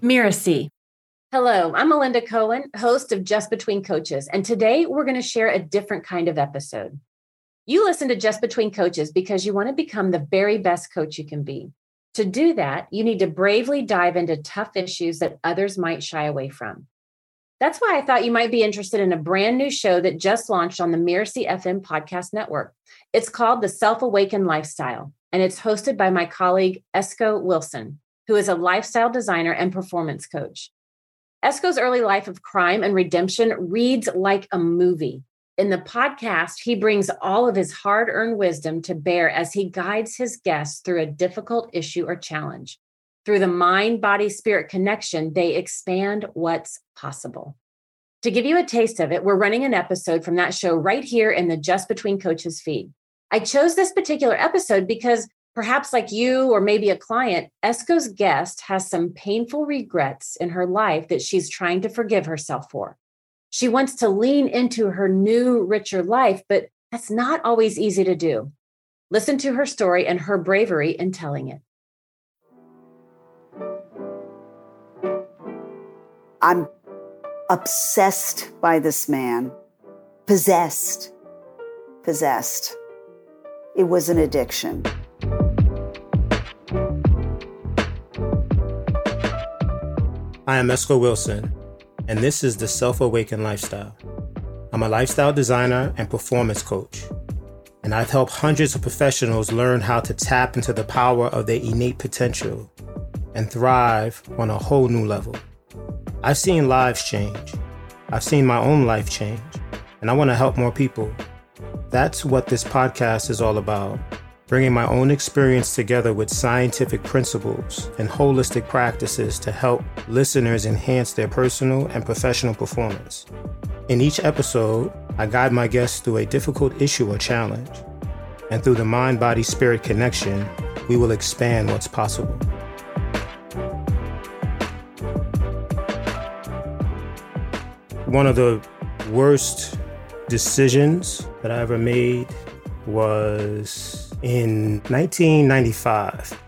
Mirasee. Hello, I'm Melinda Cohen, host of Just Between Coaches, and today we're going to share a different kind of episode. You listen to Just Between Coaches because you want to become the very best coach you can be. To do that, you need to bravely dive into tough issues that others might shy away from. That's why I thought you might be interested in a brand new show that just launched on the Mirasee FM podcast network. It's called The Self Awakened Lifestyle, and it's hosted by my colleague, Esco Wilson, who is a lifestyle designer and performance coach. Esco's early life of crime and redemption reads like a movie. In the podcast, he brings all of his hard earned wisdom to bear as he guides his guests through a difficult issue or challenge. Through the mind body spirit connection, they expand what's possible. To give you a taste of it, we're running an episode from that show right here in the Just Between Coaches feed. I chose this particular episode because perhaps like you or maybe a client, Esco's guest has some painful regrets in her life that she's trying to forgive herself for. She wants to lean into her new, richer life, but that's not always easy to do. Listen to her story and her bravery in telling it. I'm obsessed by this man, possessed, possessed. It was an addiction. I am Esco Wilson, and this is the Self Awakened Lifestyle. I'm a lifestyle designer and performance coach, and I've helped hundreds of professionals learn how to tap into the power of their innate potential and thrive on a whole new level. I've seen lives change. I've seen my own life change, and I want to help more people. That's what this podcast is all about bringing my own experience together with scientific principles and holistic practices to help listeners enhance their personal and professional performance. In each episode, I guide my guests through a difficult issue or challenge, and through the mind body spirit connection, we will expand what's possible. One of the worst decisions that I ever made was in 1995.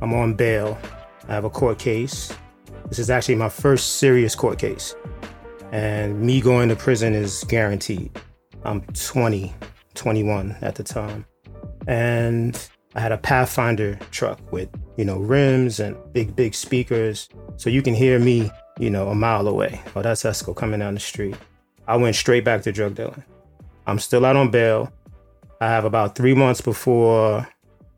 I'm on bail. I have a court case. This is actually my first serious court case. And me going to prison is guaranteed. I'm 20, 21 at the time. And I had a Pathfinder truck with, you know, rims and big, big speakers. So you can hear me you know, a mile away. Oh, that's Esco coming down the street. I went straight back to drug dealing. I'm still out on bail. I have about three months before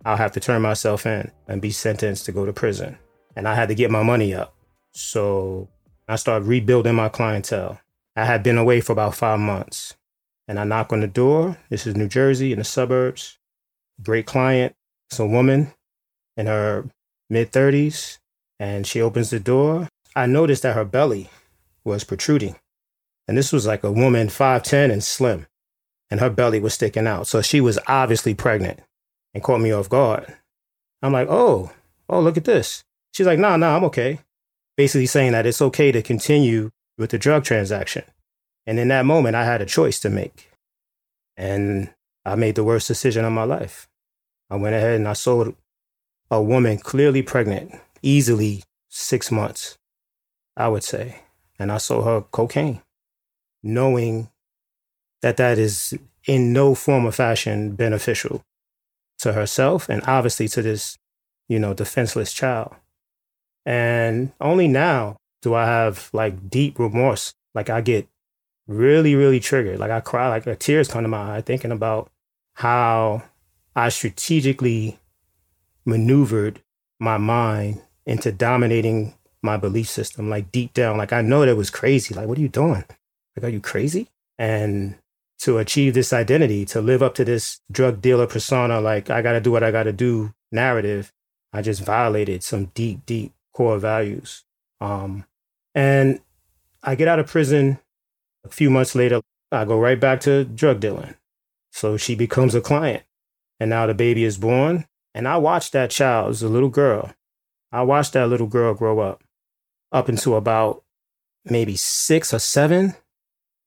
I'll have to turn myself in and be sentenced to go to prison. And I had to get my money up. So I started rebuilding my clientele. I had been away for about five months. And I knock on the door. This is New Jersey in the suburbs. Great client. It's a woman in her mid 30s. And she opens the door I noticed that her belly was protruding. And this was like a woman 5'10 and slim, and her belly was sticking out. So she was obviously pregnant and caught me off guard. I'm like, oh, oh, look at this. She's like, nah, nah, I'm okay. Basically saying that it's okay to continue with the drug transaction. And in that moment, I had a choice to make. And I made the worst decision of my life. I went ahead and I sold a woman clearly pregnant, easily six months. I would say. And I sold her cocaine, knowing that that is in no form or fashion beneficial to herself and obviously to this, you know, defenseless child. And only now do I have like deep remorse. Like I get really, really triggered. Like I cry, like tears come to my eye thinking about how I strategically maneuvered my mind into dominating my belief system, like deep down. Like I know that was crazy. Like, what are you doing? Like, are you crazy? And to achieve this identity, to live up to this drug dealer persona, like I gotta do what I gotta do narrative, I just violated some deep, deep core values. Um, and I get out of prison a few months later, I go right back to drug dealing. So she becomes a client. And now the baby is born. And I watched that child as a little girl. I watched that little girl grow up up until about maybe six or seven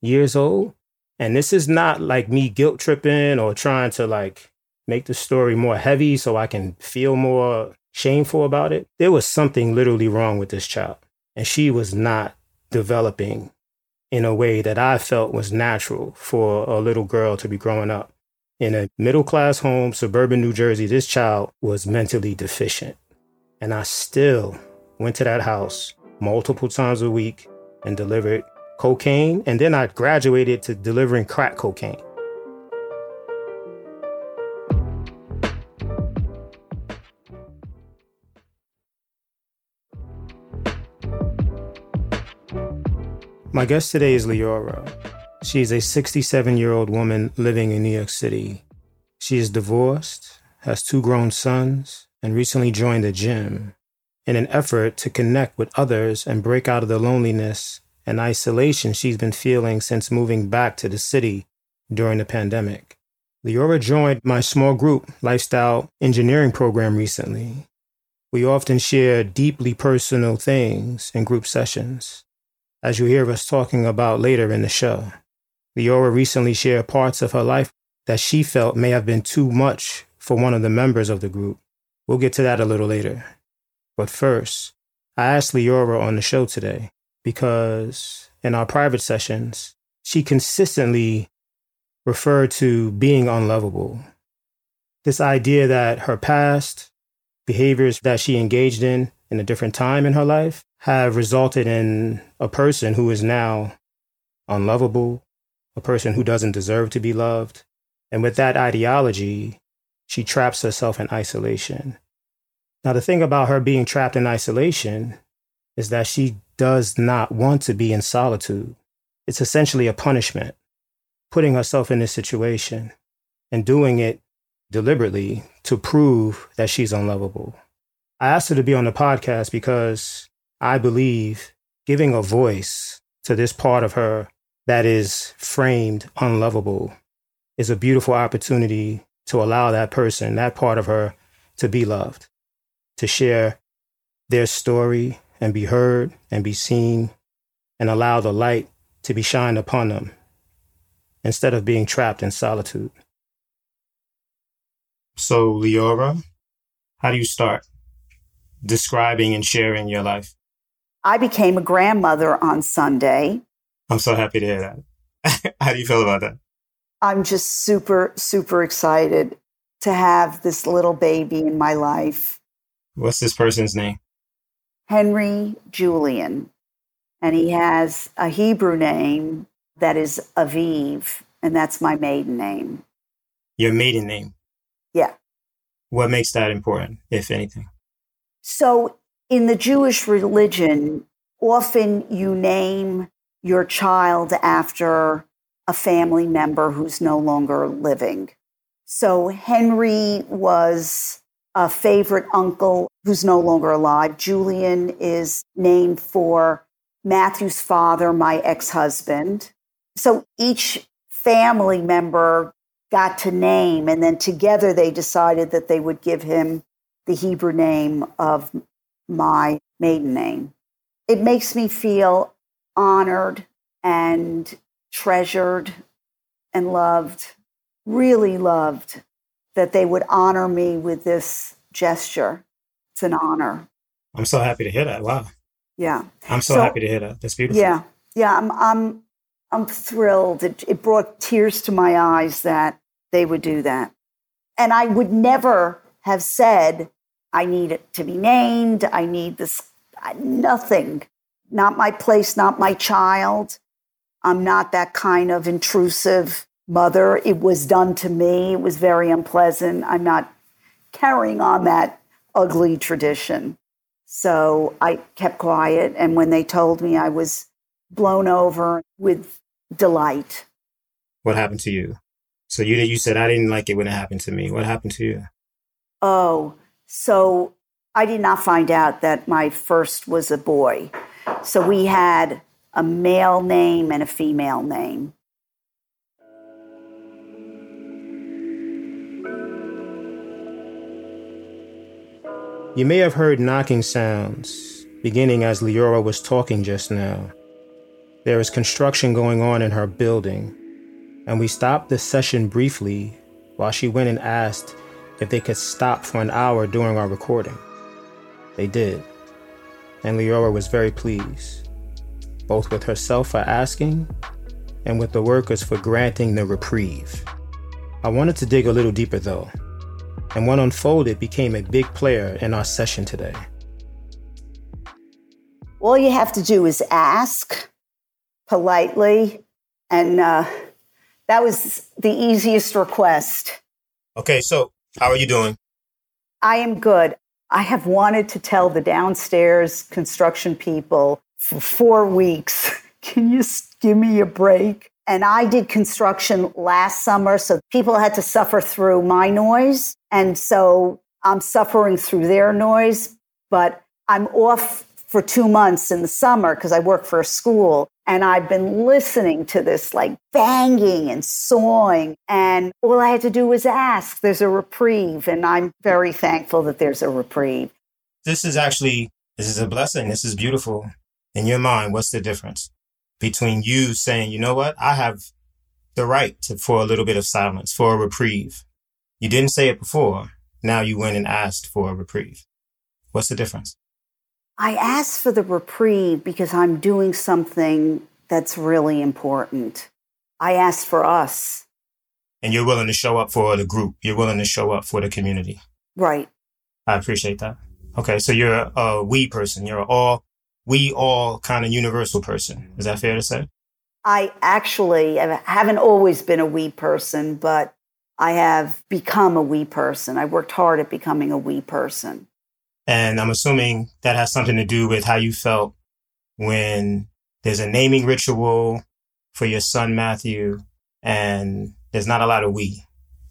years old. And this is not like me guilt tripping or trying to like make the story more heavy so I can feel more shameful about it. There was something literally wrong with this child. and she was not developing in a way that I felt was natural for a little girl to be growing up. In a middle class home, suburban New Jersey, this child was mentally deficient. And I still went to that house multiple times a week and delivered cocaine. And then I graduated to delivering crack cocaine. My guest today is Leora. She is a 67 year old woman living in New York City. She is divorced, has two grown sons, and recently joined a gym in an effort to connect with others and break out of the loneliness and isolation she's been feeling since moving back to the city during the pandemic. Leora joined my small group lifestyle engineering program recently. We often share deeply personal things in group sessions, as you hear us talking about later in the show. Leora recently shared parts of her life that she felt may have been too much for one of the members of the group. We'll get to that a little later. But first, I asked Leora on the show today because in our private sessions, she consistently referred to being unlovable. This idea that her past, behaviors that she engaged in in a different time in her life, have resulted in a person who is now unlovable, a person who doesn't deserve to be loved. And with that ideology, she traps herself in isolation. Now, the thing about her being trapped in isolation is that she does not want to be in solitude. It's essentially a punishment, putting herself in this situation and doing it deliberately to prove that she's unlovable. I asked her to be on the podcast because I believe giving a voice to this part of her that is framed unlovable is a beautiful opportunity to allow that person, that part of her, to be loved to share their story and be heard and be seen and allow the light to be shined upon them instead of being trapped in solitude. So, Leora, how do you start describing and sharing your life? I became a grandmother on Sunday. I'm so happy to hear that. how do you feel about that? I'm just super, super excited to have this little baby in my life. What's this person's name? Henry Julian. And he has a Hebrew name that is Aviv, and that's my maiden name. Your maiden name? Yeah. What makes that important, if anything? So, in the Jewish religion, often you name your child after a family member who's no longer living. So, Henry was a favorite uncle who's no longer alive. Julian is named for Matthew's father, my ex husband. So each family member got to name, and then together they decided that they would give him the Hebrew name of my maiden name. It makes me feel honored and treasured and loved, really loved that they would honor me with this gesture. It's an honor. I'm so happy to hear that. Wow. Yeah. I'm so, so happy to hear that. That's beautiful. Yeah. Yeah. I'm, I'm, I'm thrilled. It, it brought tears to my eyes that they would do that. And I would never have said, I need it to be named. I need this. Nothing. Not my place, not my child. I'm not that kind of intrusive mother. It was done to me. It was very unpleasant. I'm not carrying on that ugly tradition. So I kept quiet. And when they told me, I was blown over with delight. What happened to you? So you you said I didn't like it when it happened to me. What happened to you? Oh, so I did not find out that my first was a boy. So we had a male name and a female name. You may have heard knocking sounds, beginning as Leora was talking just now. There is construction going on in her building, and we stopped the session briefly while she went and asked if they could stop for an hour during our recording. They did. and Leora was very pleased, both with herself for asking and with the workers for granting the reprieve. I wanted to dig a little deeper though, and what unfolded became a big player in our session today. All you have to do is ask politely, and uh, that was the easiest request. Okay, so how are you doing? I am good. I have wanted to tell the downstairs construction people for four weeks can you give me a break? And I did construction last summer, so people had to suffer through my noise. And so I'm suffering through their noise, but I'm off for two months in the summer because I work for a school. And I've been listening to this like banging and sawing. And all I had to do was ask. There's a reprieve. And I'm very thankful that there's a reprieve. This is actually, this is a blessing. This is beautiful. In your mind, what's the difference between you saying, you know what, I have the right to, for a little bit of silence, for a reprieve. You didn't say it before. Now you went and asked for a reprieve. What's the difference? I asked for the reprieve because I'm doing something that's really important. I asked for us. And you're willing to show up for the group. You're willing to show up for the community. Right. I appreciate that. Okay. So you're a we person. You're all, we all kind of universal person. Is that fair to say? I actually haven't always been a we person, but I have become a we person. I worked hard at becoming a we person. And I'm assuming that has something to do with how you felt when there's a naming ritual for your son, Matthew, and there's not a lot of we.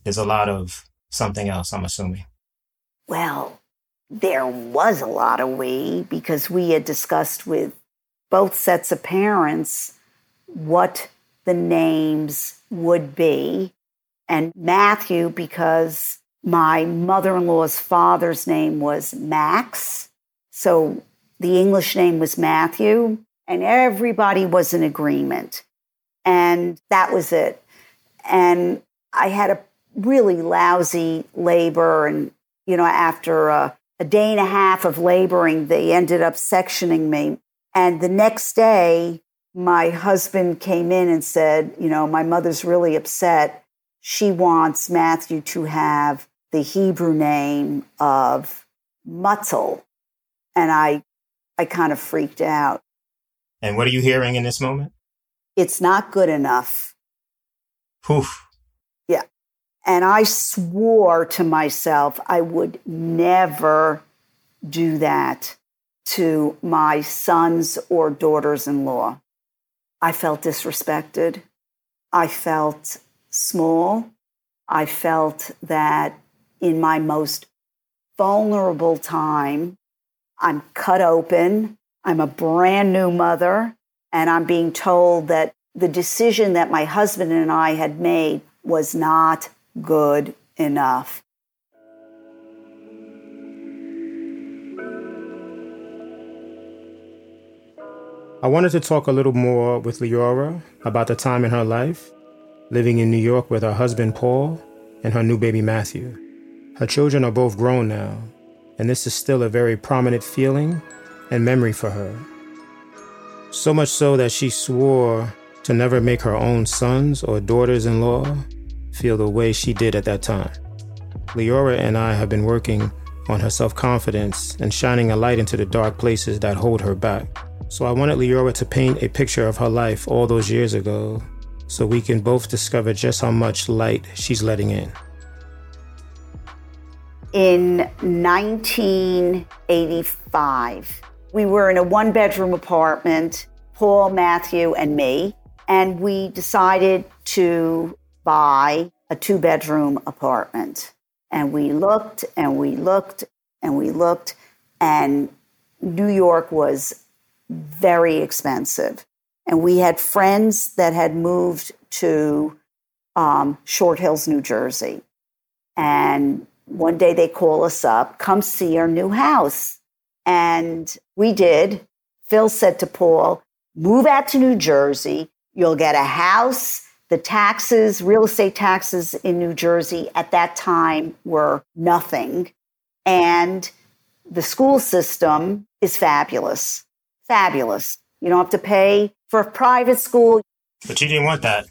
There's a lot of something else, I'm assuming. Well, there was a lot of we because we had discussed with both sets of parents what the names would be. And Matthew, because my mother in law's father's name was Max. So the English name was Matthew, and everybody was in agreement. And that was it. And I had a really lousy labor. And, you know, after a, a day and a half of laboring, they ended up sectioning me. And the next day, my husband came in and said, You know, my mother's really upset she wants Matthew to have the Hebrew name of Mutzel. And I, I kind of freaked out. And what are you hearing in this moment? It's not good enough. Poof. Yeah. And I swore to myself I would never do that to my sons or daughters in law. I felt disrespected. I felt small. I felt that in my most vulnerable time, I'm cut open. I'm a brand new mother, and I'm being told that the decision that my husband and I had made was not good enough. I wanted to talk a little more with Leora about the time in her life living in New York with her husband Paul and her new baby Matthew. Her children are both grown now, and this is still a very prominent feeling and memory for her. So much so that she swore to never make her own sons or daughters in law feel the way she did at that time. Leora and I have been working on her self confidence and shining a light into the dark places that hold her back. So I wanted Leora to paint a picture of her life all those years ago so we can both discover just how much light she's letting in. In 1985, we were in a one bedroom apartment, Paul, Matthew, and me, and we decided to buy a two bedroom apartment. And we looked and we looked and we looked, and New York was very expensive. And we had friends that had moved to um, Short Hills, New Jersey. And one day they call us up, come see our new house. And we did. Phil said to Paul, move out to New Jersey. You'll get a house. The taxes, real estate taxes in New Jersey at that time were nothing. And the school system is fabulous. Fabulous. You don't have to pay for a private school. But you didn't want that.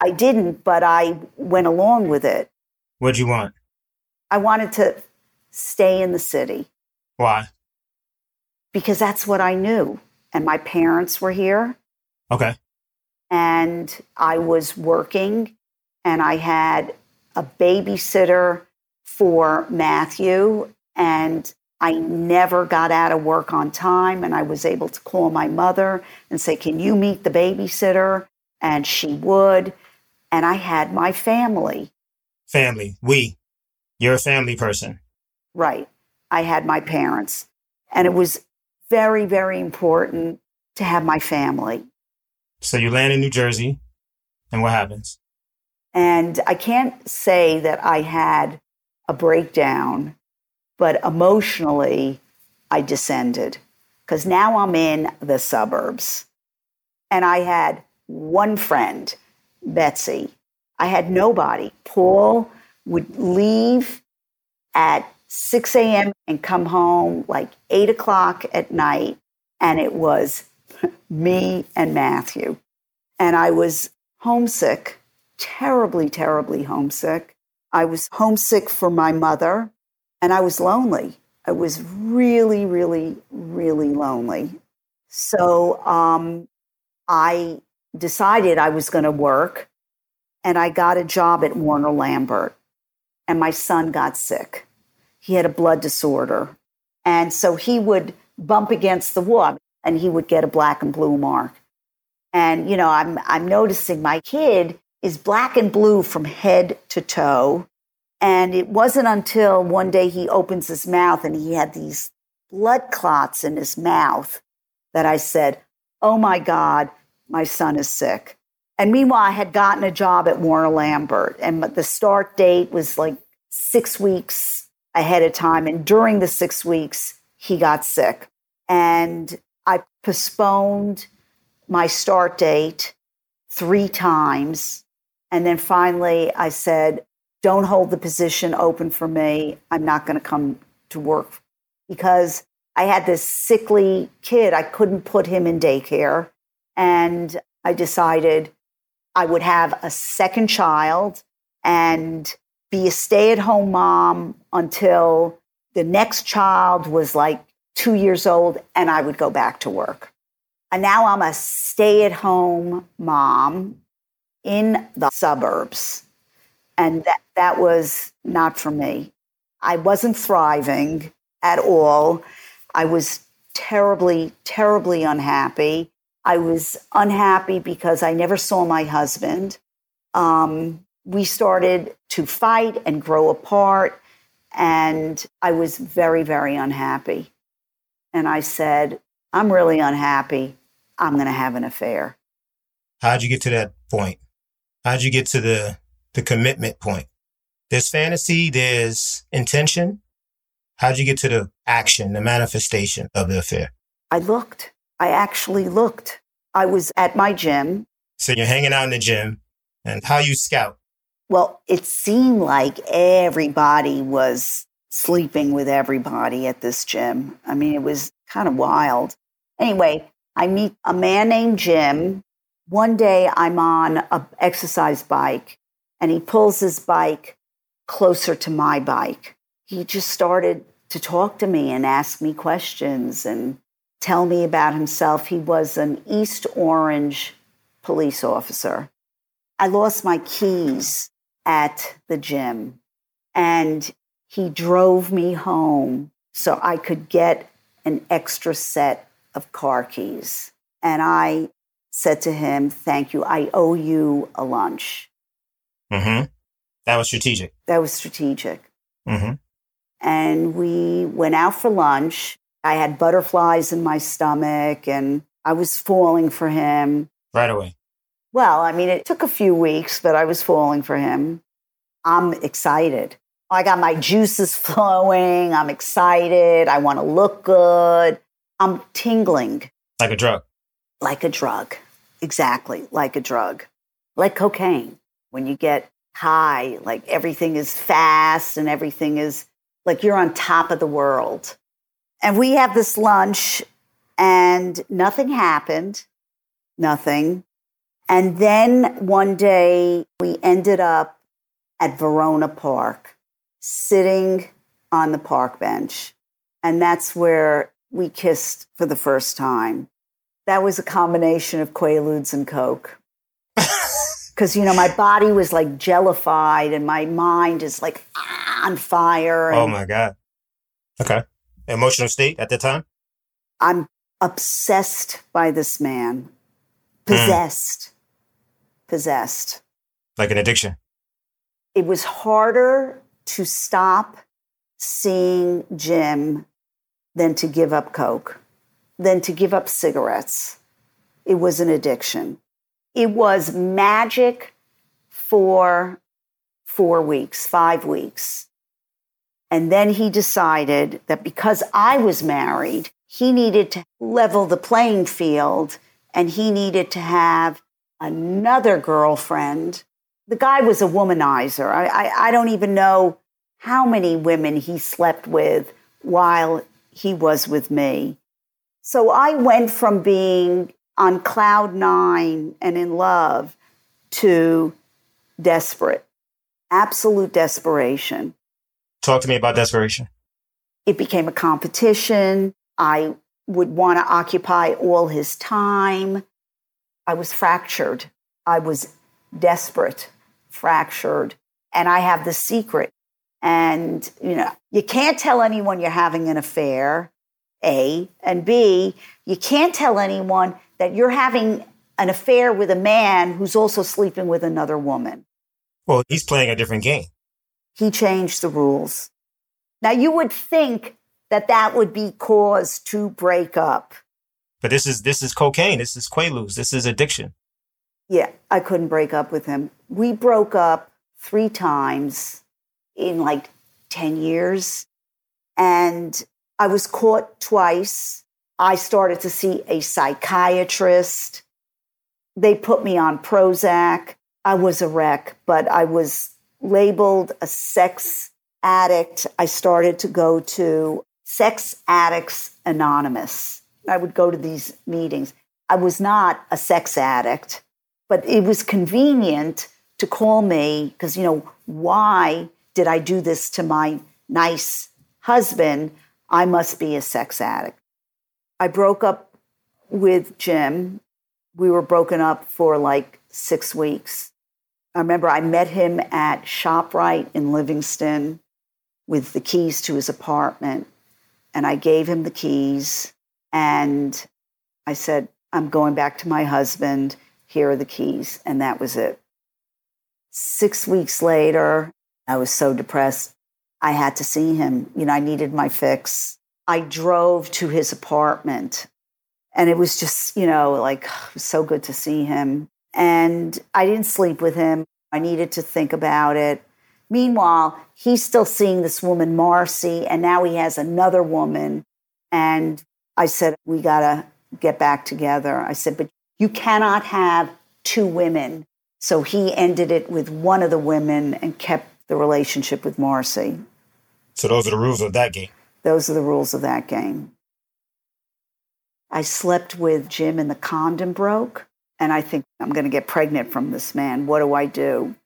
I didn't, but I went along with it. What'd you want? I wanted to stay in the city Why? because that's what I knew. And my parents were here, Okay. and I was working, and I had a babysitter for Matthew, and I never got out of work on time. And I was able to call my mother and say, Can you meet the babysitter? And she would. And I had my family. Family. We. You're a family person. Right. I had my parents. And it was very, very important to have my family. So you land in New Jersey, and what happens? And I can't say that I had a breakdown, but emotionally, I descended because now I'm in the suburbs. And I had one friend, Betsy. I had nobody. Paul would leave at 6 a.m. and come home like 8 o'clock at night. And it was me and Matthew. And I was homesick, terribly, terribly homesick. I was homesick for my mother, and I was lonely. I was really, really, really lonely. So um, I decided I was going to work, and I got a job at Warner Lambert. And my son got sick. He had a blood disorder. And so he would bump against the wall and he would get a black and blue mark. And, you know, I'm, I'm noticing my kid is black and blue from head to toe. And it wasn't until one day he opens his mouth and he had these blood clots in his mouth that I said, Oh my God, my son is sick. And meanwhile, I had gotten a job at Warner Lambert, and the start date was like six weeks ahead of time. And during the six weeks, he got sick. And I postponed my start date three times. And then finally, I said, Don't hold the position open for me. I'm not going to come to work because I had this sickly kid. I couldn't put him in daycare. And I decided I would have a second child and be a stay at home mom until the next child was like two years old and I would go back to work. And now I'm a stay at home mom in the suburbs. And that, that was not for me. I wasn't thriving at all. I was terribly, terribly unhappy. I was unhappy because I never saw my husband. Um, we started to fight and grow apart, and I was very, very unhappy. And I said, I'm really unhappy. I'm going to have an affair. How'd you get to that point? How'd you get to the, the commitment point? There's fantasy, there's intention. How'd you get to the action, the manifestation of the affair? I looked. I actually looked. I was at my gym. So you're hanging out in the gym and how you scout? Well, it seemed like everybody was sleeping with everybody at this gym. I mean, it was kind of wild. Anyway, I meet a man named Jim. One day I'm on a exercise bike and he pulls his bike closer to my bike. He just started to talk to me and ask me questions and tell me about himself. He was an East Orange police officer. I lost my keys at the gym and he drove me home so I could get an extra set of car keys. And I said to him, Thank you. I owe you a lunch. Mm-hmm. That was strategic. That was strategic. Mm-hmm. And we went out for lunch. I had butterflies in my stomach and I was falling for him. Right away. Well, I mean, it took a few weeks, but I was falling for him. I'm excited. I got my juices flowing. I'm excited. I want to look good. I'm tingling. Like a drug. Like a drug. Exactly. Like a drug. Like cocaine. When you get high, like everything is fast and everything is like you're on top of the world. And we have this lunch, and nothing happened. Nothing. And then one day we ended up at Verona Park, sitting on the park bench. And that's where we kissed for the first time. That was a combination of Quaaludes and Coke. Because, you know, my body was like jellified and my mind is like on fire. oh my God. Okay. Emotional state at the time? I'm obsessed by this man, possessed, mm. possessed. Like an addiction. It was harder to stop seeing Jim than to give up Coke, than to give up cigarettes. It was an addiction. It was magic for four weeks, five weeks. And then he decided that because I was married, he needed to level the playing field and he needed to have another girlfriend. The guy was a womanizer. I, I, I don't even know how many women he slept with while he was with me. So I went from being on cloud nine and in love to desperate, absolute desperation. Talk to me about desperation. It became a competition. I would want to occupy all his time. I was fractured. I was desperate, fractured. And I have the secret. And, you know, you can't tell anyone you're having an affair, A. And B, you can't tell anyone that you're having an affair with a man who's also sleeping with another woman. Well, he's playing a different game. He changed the rules. Now, you would think that that would be cause to break up. But this is this is cocaine. This is quaaludes. This is addiction. Yeah, I couldn't break up with him. We broke up three times in like 10 years. And I was caught twice. I started to see a psychiatrist. They put me on Prozac. I was a wreck, but I was labeled a sex addict. I started to go to Sex Addicts Anonymous. I would go to these meetings. I was not a sex addict, but it was convenient to call me because, you know, why did I do this to my nice husband? I must be a sex addict. I broke up with Jim. We were broken up for like six weeks. I remember I met him at ShopRite in Livingston with the keys to his apartment. And I gave him the keys. And I said, I'm going back to my husband. Here are the keys. And that was it. Six weeks later, I was so depressed. I had to see him. You know, I needed my fix. I drove to his apartment and it was just, you know, like so good to see him. And I didn't sleep with him. I needed to think about it. Meanwhile, he's still seeing this woman, Marcy, and now he has another woman. And I said, We got to get back together. I said, But you cannot have two women. So he ended it with one of the women and kept the relationship with Marcy. So those are the rules of that game. Those are the rules of that game. I slept with Jim and the condom broke, and I think I'm going to get pregnant from this man. What do I do?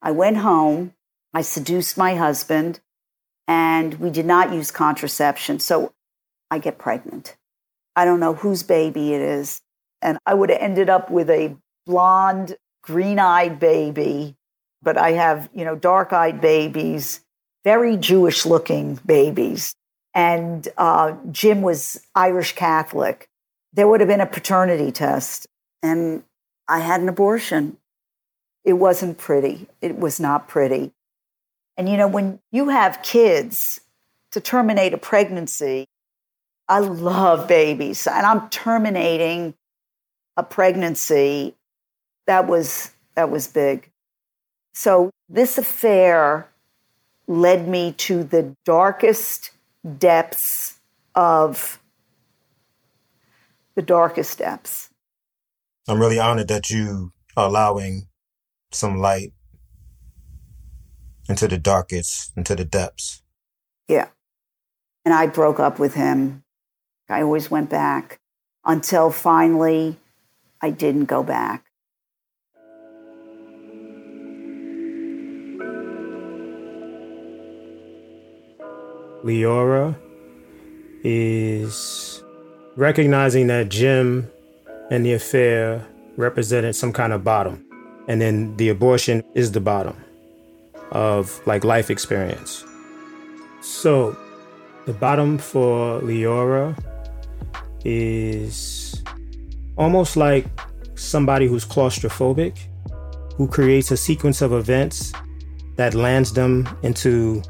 I went home. I seduced my husband, and we did not use contraception. So I get pregnant. I don't know whose baby it is. And I would have ended up with a blonde, green eyed baby but I have, you know, dark eyed babies, very Jewish looking babies. And uh, Jim was Irish Catholic. There would have been a paternity test. And I had an abortion. It wasn't pretty. It was not pretty. And, you know, when you have kids to terminate a pregnancy, I love babies and I'm terminating a pregnancy. That was, that was big. So this affair led me to the darkest depths of the darkest depths. I'm really honored that you are allowing some light into the darkest, into the depths. Yeah. And I broke up with him. I always went back until finally I didn't go back. Leora is recognizing that Jim and the affair represented some kind of bottom. And then the abortion is the bottom of like life experience. So the bottom for Leora is almost like somebody who's claustrophobic, who creates a sequence of events that lands them into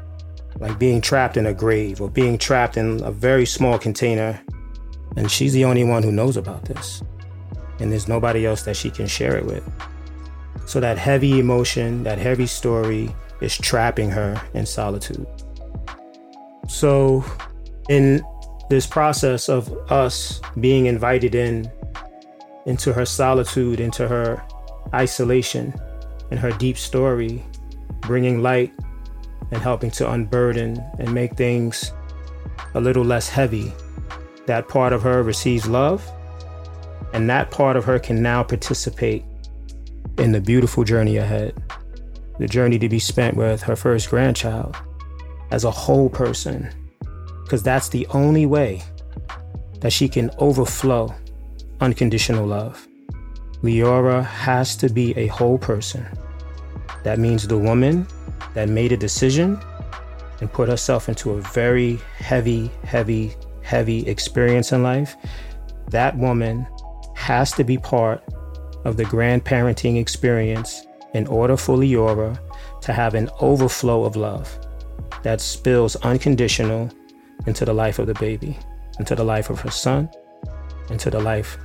like being trapped in a grave or being trapped in a very small container. And she's the only one who knows about this. And there's nobody else that she can share it with. So that heavy emotion, that heavy story is trapping her in solitude. So, in this process of us being invited in into her solitude, into her isolation, and her deep story, bringing light and helping to unburden and make things a little less heavy, that part of her receives love, and that part of her can now participate in the beautiful journey ahead. The journey to be spent with her first grandchild as a whole person, because that's the only way that she can overflow unconditional love. Leora has to be a whole person. That means the woman that made a decision and put herself into a very heavy, heavy, heavy experience in life. That woman has to be part of the grandparenting experience in order for Leora to have an overflow of love that spills unconditional into the life of the baby, into the life of her son, into the life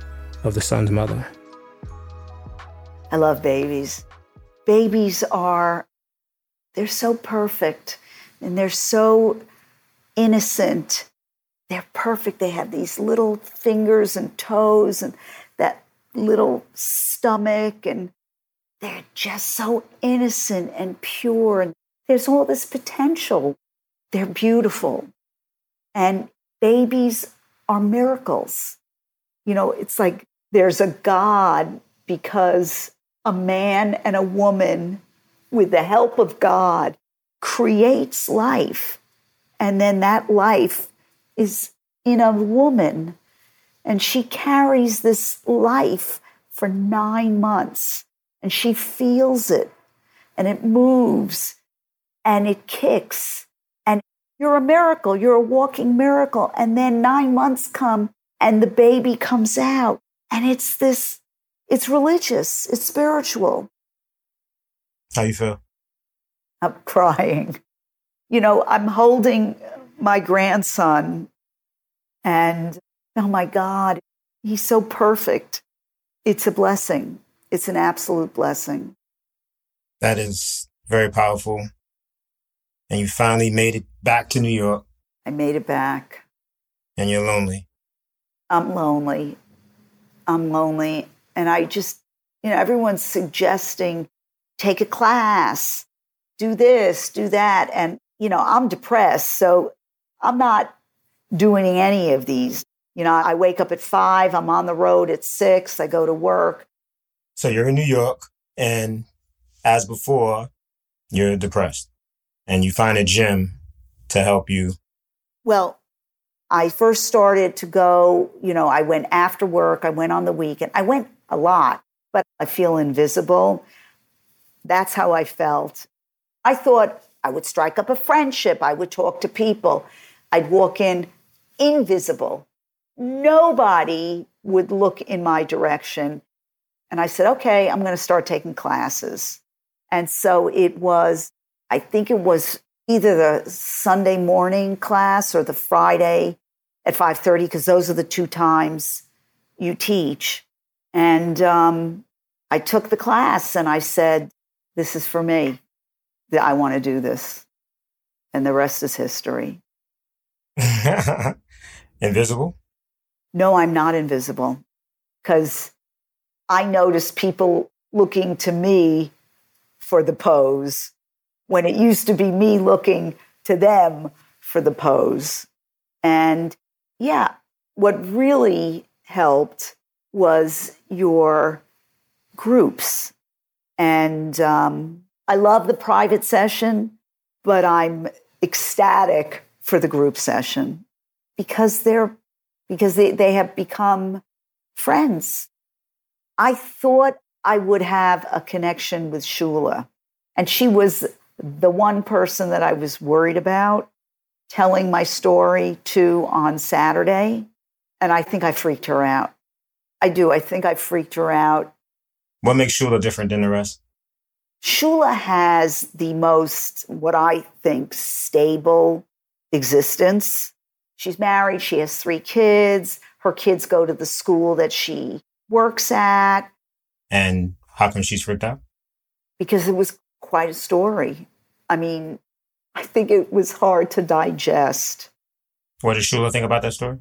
of the son's mother. I love babies. Babies are, they're so perfect and they're so innocent. They're perfect. They have these little fingers and toes and that little stomach and they're just so innocent and pure and there's all this potential they're beautiful and babies are miracles you know it's like there's a god because a man and a woman with the help of god creates life and then that life is in a woman and she carries this life for nine months and she feels it and it moves and it kicks. And you're a miracle. You're a walking miracle. And then nine months come and the baby comes out. And it's this, it's religious, it's spiritual. How you feel? I'm crying. You know, I'm holding my grandson and oh my God, he's so perfect. It's a blessing. It's an absolute blessing. That is very powerful. And you finally made it back to New York. I made it back. And you're lonely. I'm lonely. I'm lonely. And I just, you know, everyone's suggesting take a class, do this, do that. And, you know, I'm depressed. So I'm not doing any of these. You know, I wake up at five, I'm on the road at six, I go to work. So you're in New York, and as before, you're depressed, and you find a gym to help you. Well, I first started to go, you know, I went after work, I went on the weekend, I went a lot, but I feel invisible. That's how I felt. I thought I would strike up a friendship, I would talk to people, I'd walk in invisible nobody would look in my direction. And I said, okay, I'm going to start taking classes. And so it was, I think it was either the Sunday morning class or the Friday at 5:30 because those are the two times you teach. And um, I took the class and I said, "This is for me. That I want to do this." And the rest is history. Invisible no, I'm not invisible because I notice people looking to me for the pose when it used to be me looking to them for the pose. And yeah, what really helped was your groups. And um, I love the private session, but I'm ecstatic for the group session because they're because they, they have become friends. I thought I would have a connection with Shula, and she was the one person that I was worried about telling my story to on Saturday. And I think I freaked her out. I do. I think I freaked her out. What makes Shula different than the rest? Shula has the most, what I think, stable existence. She's married, she has three kids. Her kids go to the school that she works at. And how come she's freaked out? Because it was quite a story. I mean, I think it was hard to digest. What does Shula think about that story?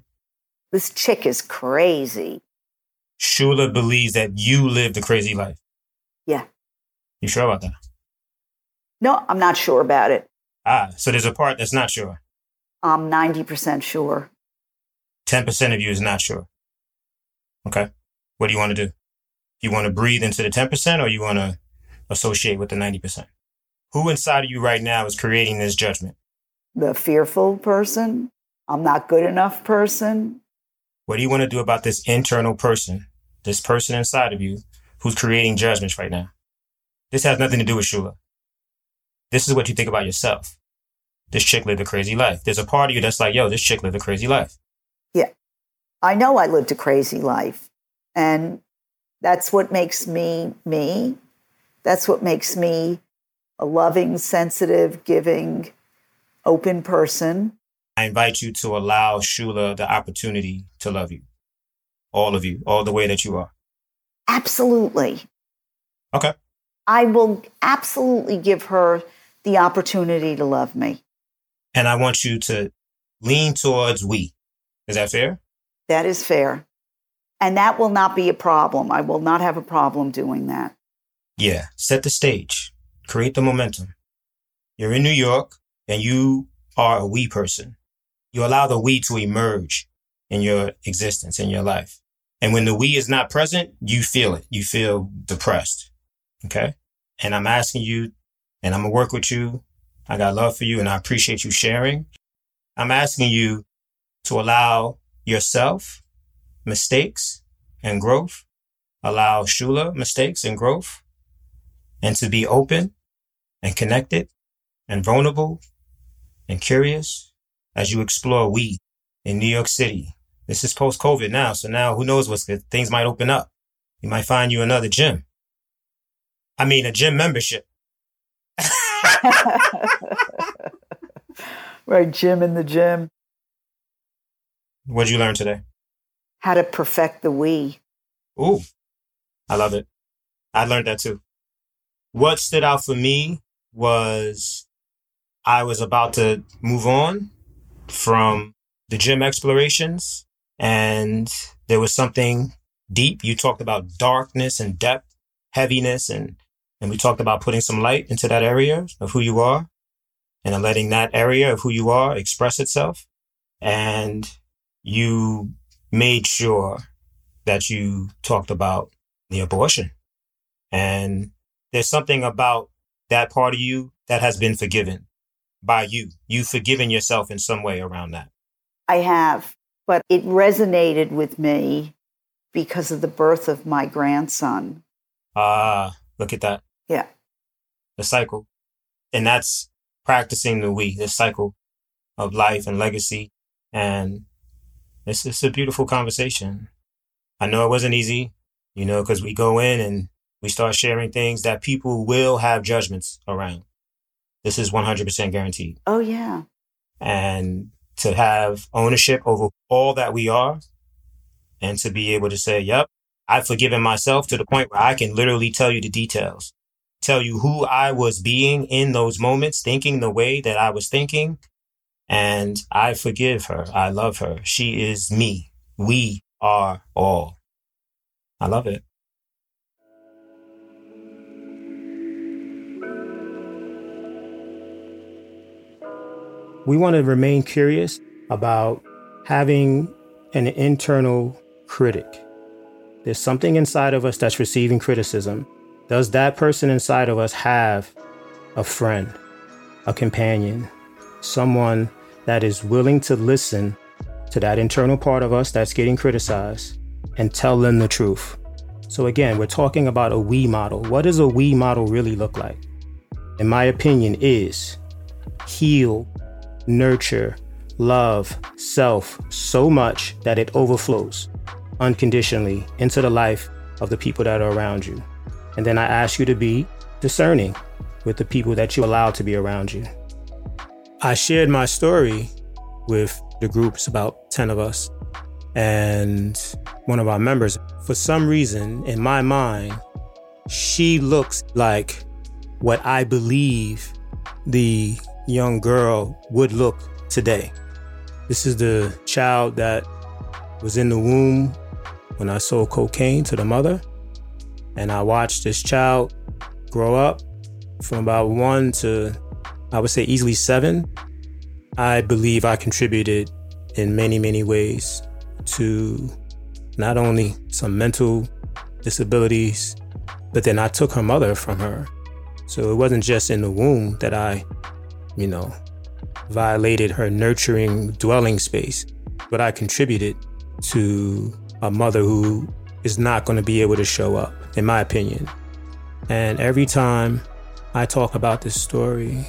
This chick is crazy. Shula believes that you lived a crazy life. Yeah. You sure about that? No, I'm not sure about it. Ah, so there's a part that's not sure. I'm 90% sure. 10% of you is not sure. Okay. What do you want to do? You want to breathe into the 10% or you want to associate with the 90%? Who inside of you right now is creating this judgment? The fearful person. I'm not good enough person. What do you want to do about this internal person, this person inside of you who's creating judgments right now? This has nothing to do with Shula. This is what you think about yourself. This chick lived a crazy life. There's a part of you that's like, yo, this chick lived a crazy life. Yeah. I know I lived a crazy life. And that's what makes me me. That's what makes me a loving, sensitive, giving, open person. I invite you to allow Shula the opportunity to love you. All of you, all the way that you are. Absolutely. Okay. I will absolutely give her the opportunity to love me. And I want you to lean towards we. Is that fair? That is fair. And that will not be a problem. I will not have a problem doing that. Yeah. Set the stage, create the momentum. You're in New York and you are a we person. You allow the we to emerge in your existence, in your life. And when the we is not present, you feel it. You feel depressed. Okay. And I'm asking you, and I'm going to work with you. I got love for you and I appreciate you sharing. I'm asking you to allow yourself mistakes and growth, allow Shula mistakes and growth, and to be open and connected and vulnerable and curious as you explore we in New York City. This is post COVID now. So now who knows what's good? Things might open up. You might find you another gym. I mean, a gym membership. right, gym in the gym. What did you learn today? How to perfect the we. Ooh, I love it. I learned that too. What stood out for me was I was about to move on from the gym explorations and there was something deep. You talked about darkness and depth, heaviness, and, and we talked about putting some light into that area of who you are and letting that area of who you are express itself. And you made sure that you talked about the abortion. And there's something about that part of you that has been forgiven by you. You've forgiven yourself in some way around that. I have, but it resonated with me because of the birth of my grandson. Ah, uh, look at that. Yeah. The cycle. And that's practicing the we, the cycle of life and legacy. And it's just a beautiful conversation. I know it wasn't easy, you know, because we go in and we start sharing things that people will have judgments around. This is 100% guaranteed. Oh, yeah. And to have ownership over all that we are and to be able to say, yep, I've forgiven myself to the point where I can literally tell you the details, tell you who I was being in those moments, thinking the way that I was thinking. And I forgive her. I love her. She is me. We are all. I love it. We want to remain curious about having an internal critic. There's something inside of us that's receiving criticism. Does that person inside of us have a friend, a companion, someone that is willing to listen to that internal part of us that's getting criticized and tell them the truth? So, again, we're talking about a we model. What does a we model really look like? In my opinion, is heal, nurture, love self so much that it overflows unconditionally into the life of the people that are around you. And then I ask you to be discerning with the people that you allow to be around you. I shared my story with the groups, about 10 of us, and one of our members. For some reason, in my mind, she looks like what I believe the young girl would look today. This is the child that was in the womb when I sold cocaine to the mother. And I watched this child grow up from about one to, I would say, easily seven. I believe I contributed in many, many ways to not only some mental disabilities, but then I took her mother from her. So it wasn't just in the womb that I, you know, violated her nurturing dwelling space, but I contributed to a mother who is not going to be able to show up, in my opinion. And every time I talk about this story,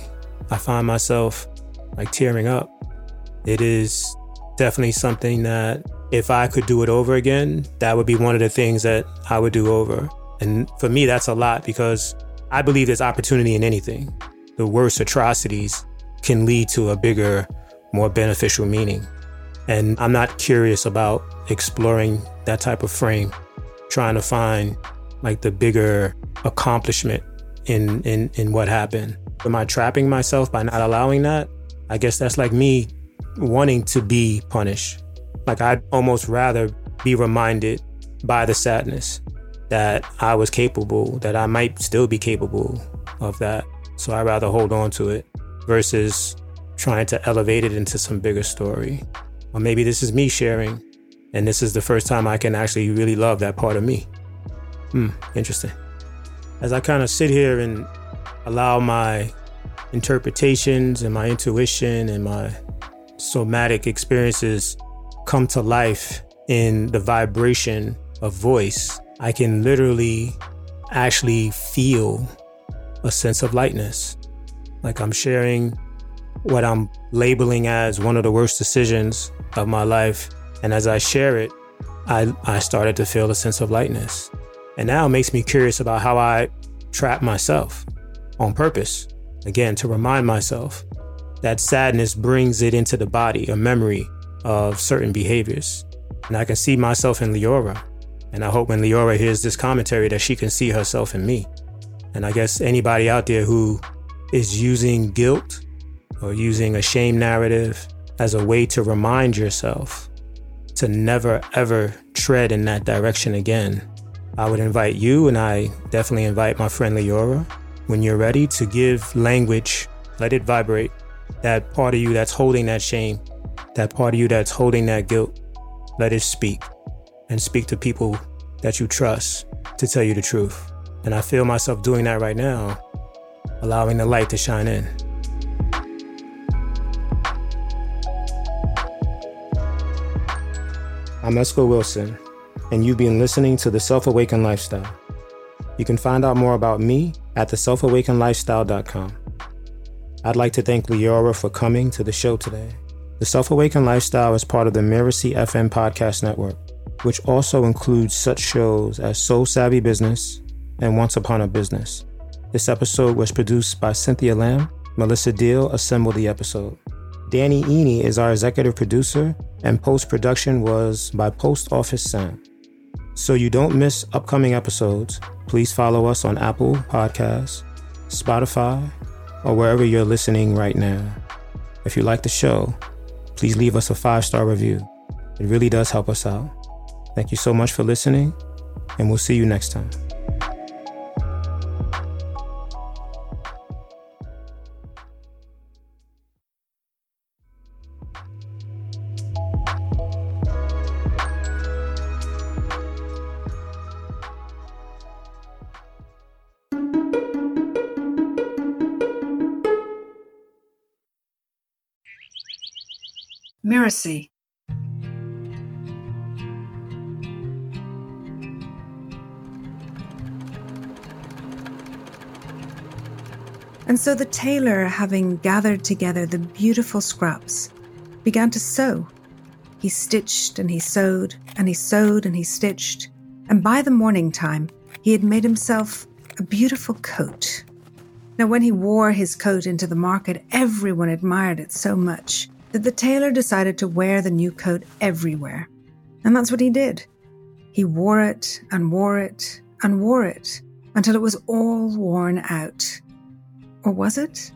I find myself like tearing up. It is definitely something that if I could do it over again, that would be one of the things that I would do over. And for me, that's a lot because I believe there's opportunity in anything. The worst atrocities can lead to a bigger, more beneficial meaning. And I'm not curious about exploring that type of frame, trying to find like the bigger accomplishment in, in, in what happened. Am I trapping myself by not allowing that? I guess that's like me wanting to be punished. Like I'd almost rather be reminded by the sadness that I was capable, that I might still be capable of that. So I'd rather hold on to it versus trying to elevate it into some bigger story. Or maybe this is me sharing, and this is the first time I can actually really love that part of me. Hmm, interesting. As I kind of sit here and allow my interpretations and my intuition and my somatic experiences come to life in the vibration of voice, I can literally actually feel a sense of lightness. Like I'm sharing what I'm labeling as one of the worst decisions of my life. And as I share it, I, I started to feel a sense of lightness. And now it makes me curious about how I trap myself on purpose. Again, to remind myself that sadness brings it into the body, a memory of certain behaviors. And I can see myself in Leora. And I hope when Leora hears this commentary that she can see herself in me. And I guess anybody out there who is using guilt or using a shame narrative as a way to remind yourself to never ever tread in that direction again. I would invite you, and I definitely invite my friend Leora, when you're ready to give language, let it vibrate. That part of you that's holding that shame, that part of you that's holding that guilt, let it speak and speak to people that you trust to tell you the truth. And I feel myself doing that right now allowing the light to shine in. I'm Esco Wilson, and you've been listening to The Self Awakened Lifestyle. You can find out more about me at theselfawakenedlifestyle.com. I'd like to thank Leora for coming to the show today. The Self Awakened Lifestyle is part of the Mirasee FM podcast network, which also includes such shows as Soul Savvy Business and Once Upon a Business. This episode was produced by Cynthia Lamb. Melissa Deal assembled the episode. Danny Iny is our executive producer, and post production was by Post Office Sound. So you don't miss upcoming episodes, please follow us on Apple Podcasts, Spotify, or wherever you're listening right now. If you like the show, please leave us a five star review. It really does help us out. Thank you so much for listening, and we'll see you next time. Mirasee. And so the tailor, having gathered together the beautiful scraps, began to sew. He stitched and he sewed, and he sewed and he stitched, and by the morning time, he had made himself a beautiful coat. Now, when he wore his coat into the market, everyone admired it so much that the tailor decided to wear the new coat everywhere. And that's what he did. He wore it and wore it and wore it until it was all worn out. Or was it?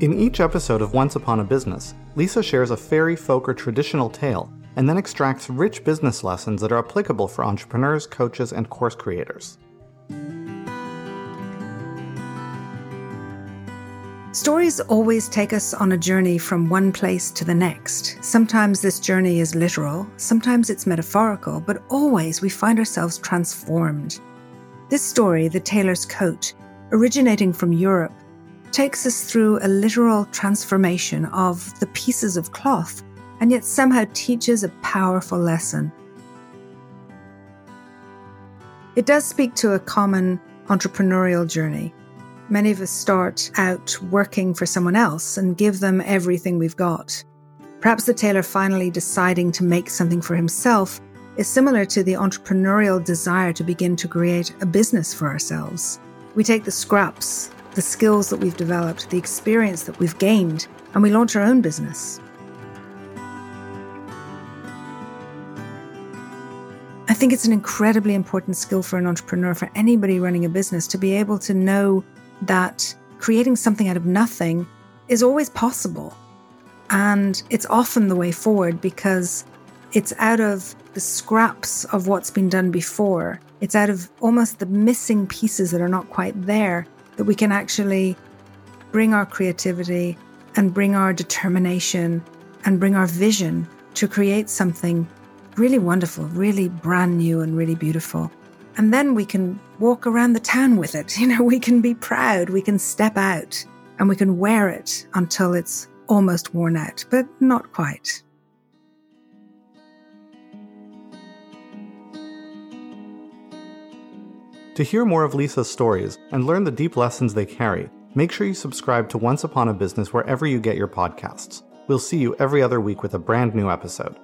In each episode of Once Upon a Business, Lisa shares a fairy folk or traditional tale and then extracts rich business lessons that are applicable for entrepreneurs, coaches, and course creators. Stories always take us on a journey from one place to the next. Sometimes this journey is literal, sometimes it's metaphorical, but always we find ourselves transformed. This story, The Tailor's Coat, originating from Europe, takes us through a literal transformation of the pieces of cloth and yet somehow teaches a powerful lesson. It does speak to a common entrepreneurial journey. Many of us start out working for someone else and give them everything we've got. Perhaps the tailor finally deciding to make something for himself is similar to the entrepreneurial desire to begin to create a business for ourselves. We take the scraps, the skills that we've developed, the experience that we've gained, and we launch our own business. I think it's an incredibly important skill for an entrepreneur, for anybody running a business, to be able to know that creating something out of nothing is always possible. And it's often the way forward because it's out of the scraps of what's been done before. It's out of almost the missing pieces that are not quite there that we can actually bring our creativity and bring our determination and bring our vision to create something really wonderful, really brand new, and really beautiful. And then we can walk around the town with it. You know, we can be proud, we can step out, and we can wear it until it's almost worn out, but not quite. To hear more of Lisa's stories and learn the deep lessons they carry, make sure you subscribe to Once Upon a Business wherever you get your podcasts. We'll see you every other week with a brand new episode.